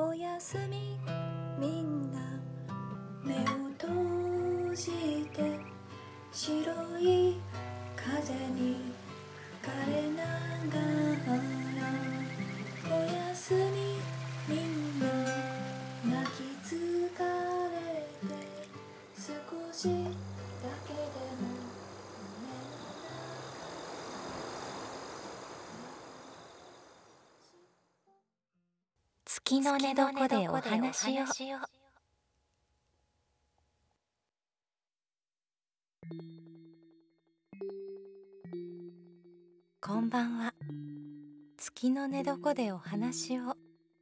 おやすみ。みんな目を閉じて白い風に枯れ月の寝床でお話を。こんばんは。月の寝床でお話を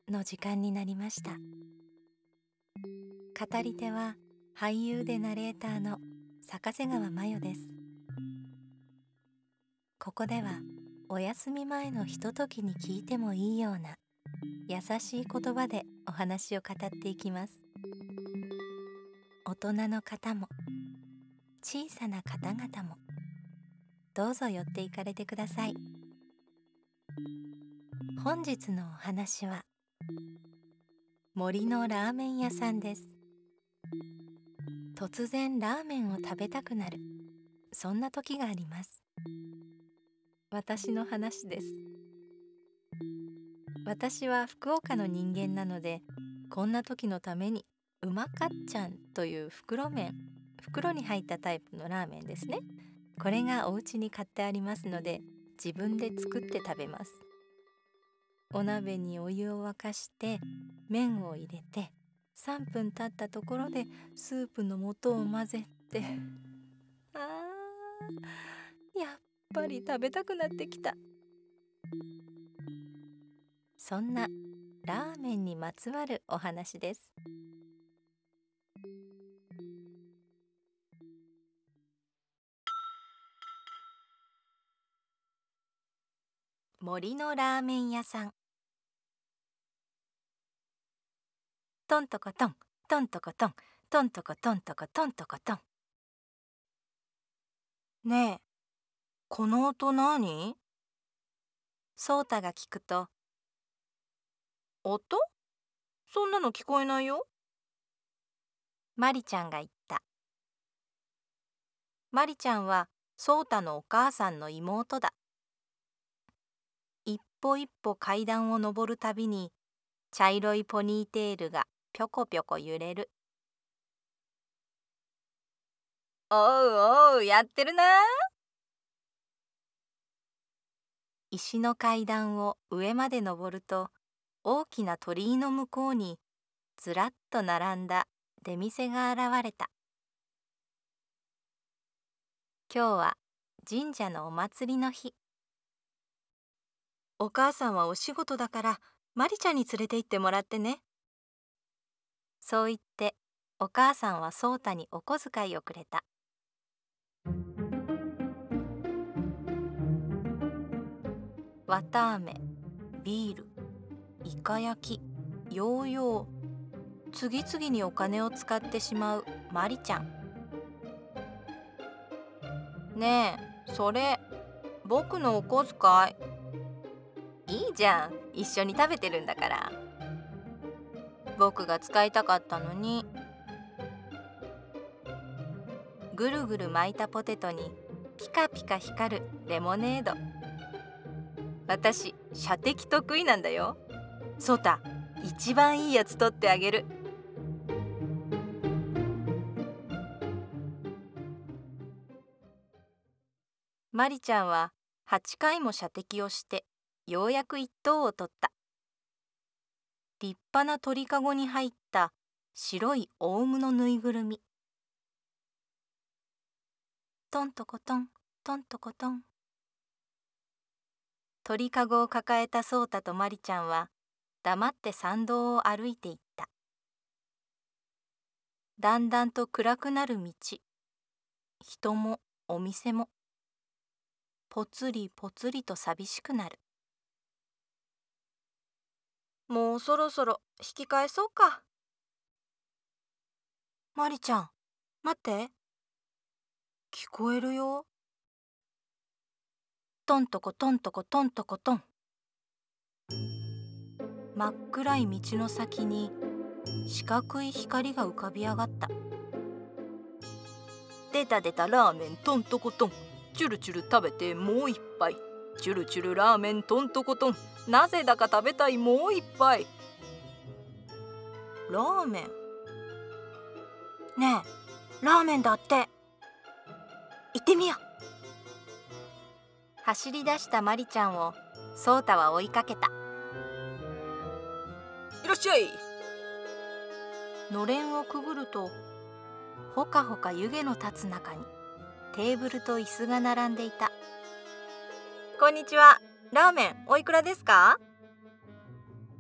の時間になりました。語り手は俳優でナレーターの坂瀬川真代です。ここではお休み前のひとときに聞いてもいいような優しい言葉でお話を語っていきます。大人の方も小さな方々もどうぞ寄っていかれてください。本日のお話は森のラーメン屋さんです。突然ラーメンを食べたくなるそんな時があります。私の話です。私は福岡の人間なのでこんな時のためにうまかっちゃんという袋麺袋に入ったタイプのラーメンですね。これがお家に買ってありますので自分で作って食べます。お鍋にお湯を沸かして麺を入れて3分経ったところでスープの素を混ぜてあーやっぱり食べたくなってきた。そんなラーメンにまつわるお話です。森のラーメン屋さん。トントコトントントコトントントコトントコトントコトン。ねえこの音何？ソータが聞くと音？そんなの聞こえないよ。マリちゃんが言った。マリちゃんはソータのお母さんの妹だ。一歩一歩階段を上るたびに茶色いポニーテールがぴょこぴょこ揺れる。おうおうやってるな。石の階段を上まで登ると大きな鳥居の向こうにずらっと並んだ出店が現れた。今日は神社のお祭りの日。お母さんはお仕事だからマリちゃんに連れて行ってもらってね。そう言ってお母さんは颯太にお小遣いをくれた。綿あめビールイカ焼きヨーヨー。次々にお金を使ってしまうマリちゃん。ねえそれ僕のお小遣い。いいじゃん。一緒に食べてるんだから。僕が使いたかったのに。ぐるぐる巻いたポテトにピカピカ光るレモネード。私射的得意なんだよ。ソタ一番いいやつ取ってあげる。マリちゃんは8回も射的をしてようやく一等を取った。立派な鳥かごに入った白いオウムのぬいぐるみ。トントコトントントコトン。鳥かごを抱えたソータとマリちゃんは黙って参道を歩いていった。だんだんと暗くなる道。人もお店も。ぽつりぽつりと寂しくなる。もうそろそろ引き返そうか。マリちゃん待って。聞こえるよ。トントコトントコトントコトン真っ暗い道の先に四角い光が浮かび上がった。出た出たラーメントントコトン。チュルチュル食べてもう一杯。チュルチュルラーメントントコトン。なぜだか食べたいもう一杯。ラーメン。ねえラーメンだって。行ってみよう。走り出したマリちゃんをソータは追いかけた。しゃい。のれんをくぐるとほかほか湯気の立つ中にテーブルと椅子が並んでいた。こんにちは。ラーメンおいくらですか？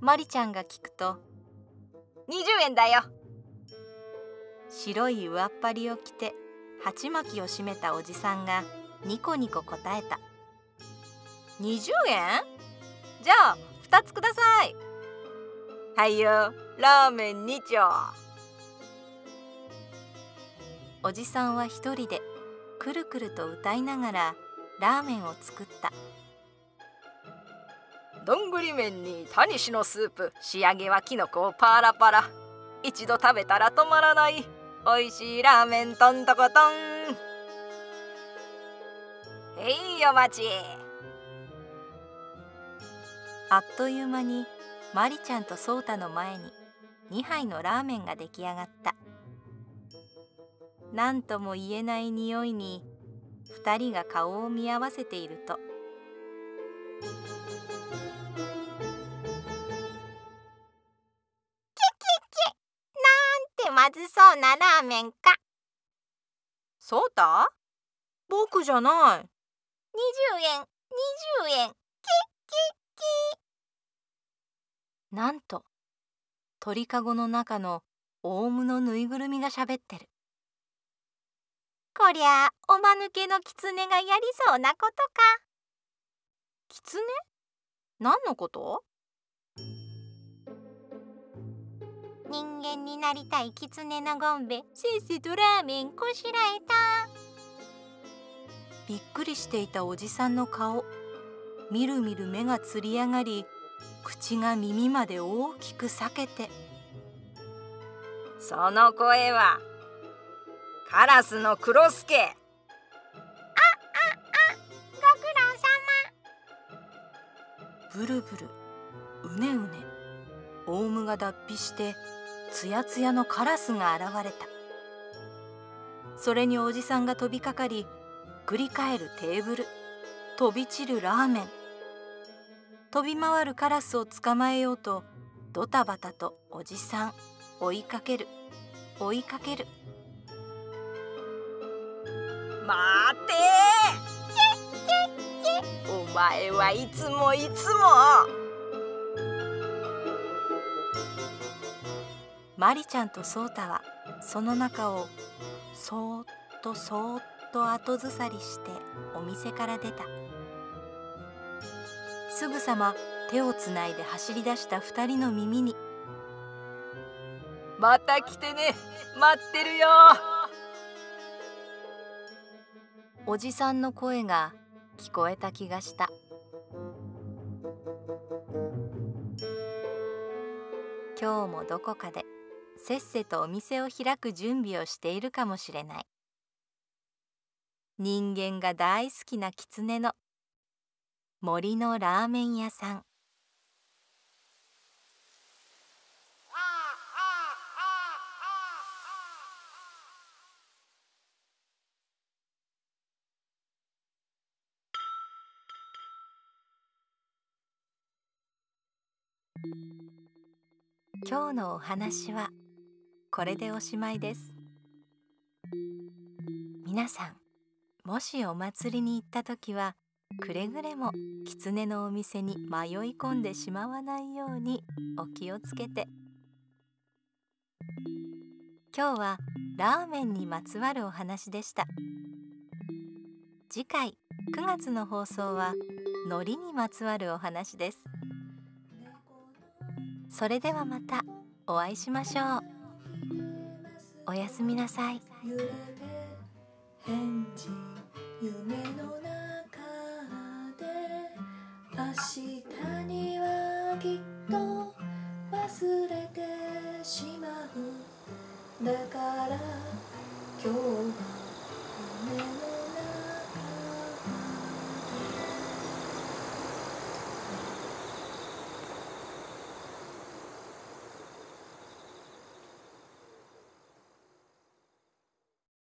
マリちゃんが聞くと20円だよ。白い上っ張りを着て鉢巻きを締めたおじさんがニコニコ答えた。20円？じゃあ2つください。はいよラーメン2丁。おじさんは一人でくるくると歌いながらラーメンを作った。どんぐり麺にタニシのスープ仕上げはキノコパラパラ。一度食べたら止まらない。おいしいラーメントントコトンへいお待ち。あっという間にマリちゃんとソータの前に2杯のラーメンが出来上がった。何とも言えない匂いに2人が顔を見合わせていると。まずそうなラーメンか。ソータ？僕じゃない。20円20円。キッキッキなんと鳥かごの中のオウムのぬいぐるみがしゃべってる。こりゃおまぬけのキツネがやりそうなことか。キツネ何のこと？人間になりたいキツネのゴンベ。せっせとラーメンこしらえた。びっくりしていたおじさんの顔。みるみる目がつり上がり口が耳まで大きく裂けて。その声はカラスのクロスケ。あああご苦労様。ブルブルうねうねオウムが脱皮してつやつやのカラスが現れた。それにおじさんが飛びかかり繰り返るテーブル飛び散るラーメン飛び回るカラスを捕まえようとドタバタとおじさん追いかける。追いかける。待てお前はいつもいつも。マリちゃんとソータはその中をそーっとそーっと後ずさりしてお店から出た。すぐさま手をつないで走り出した二人の耳に「また来てね待ってるよ!」おじさんの声が聞こえた気がした。今日もどこかでせっせとお店を開く準備をしているかもしれない。人間が大好きな狐の森のラーメン屋さん。今日のお話はこれでおしまいです。皆さんもしお祭りに行った時はくれぐれも狐のお店に迷い込んでしまわないようにお気をつけて。今日はラーメンにまつわるお話でした。次回9月の放送は海苔にまつわるお話です。それではまたお会いしましょう。おやすみなさい。明日にはきっと忘れてしまうだから今日は夢の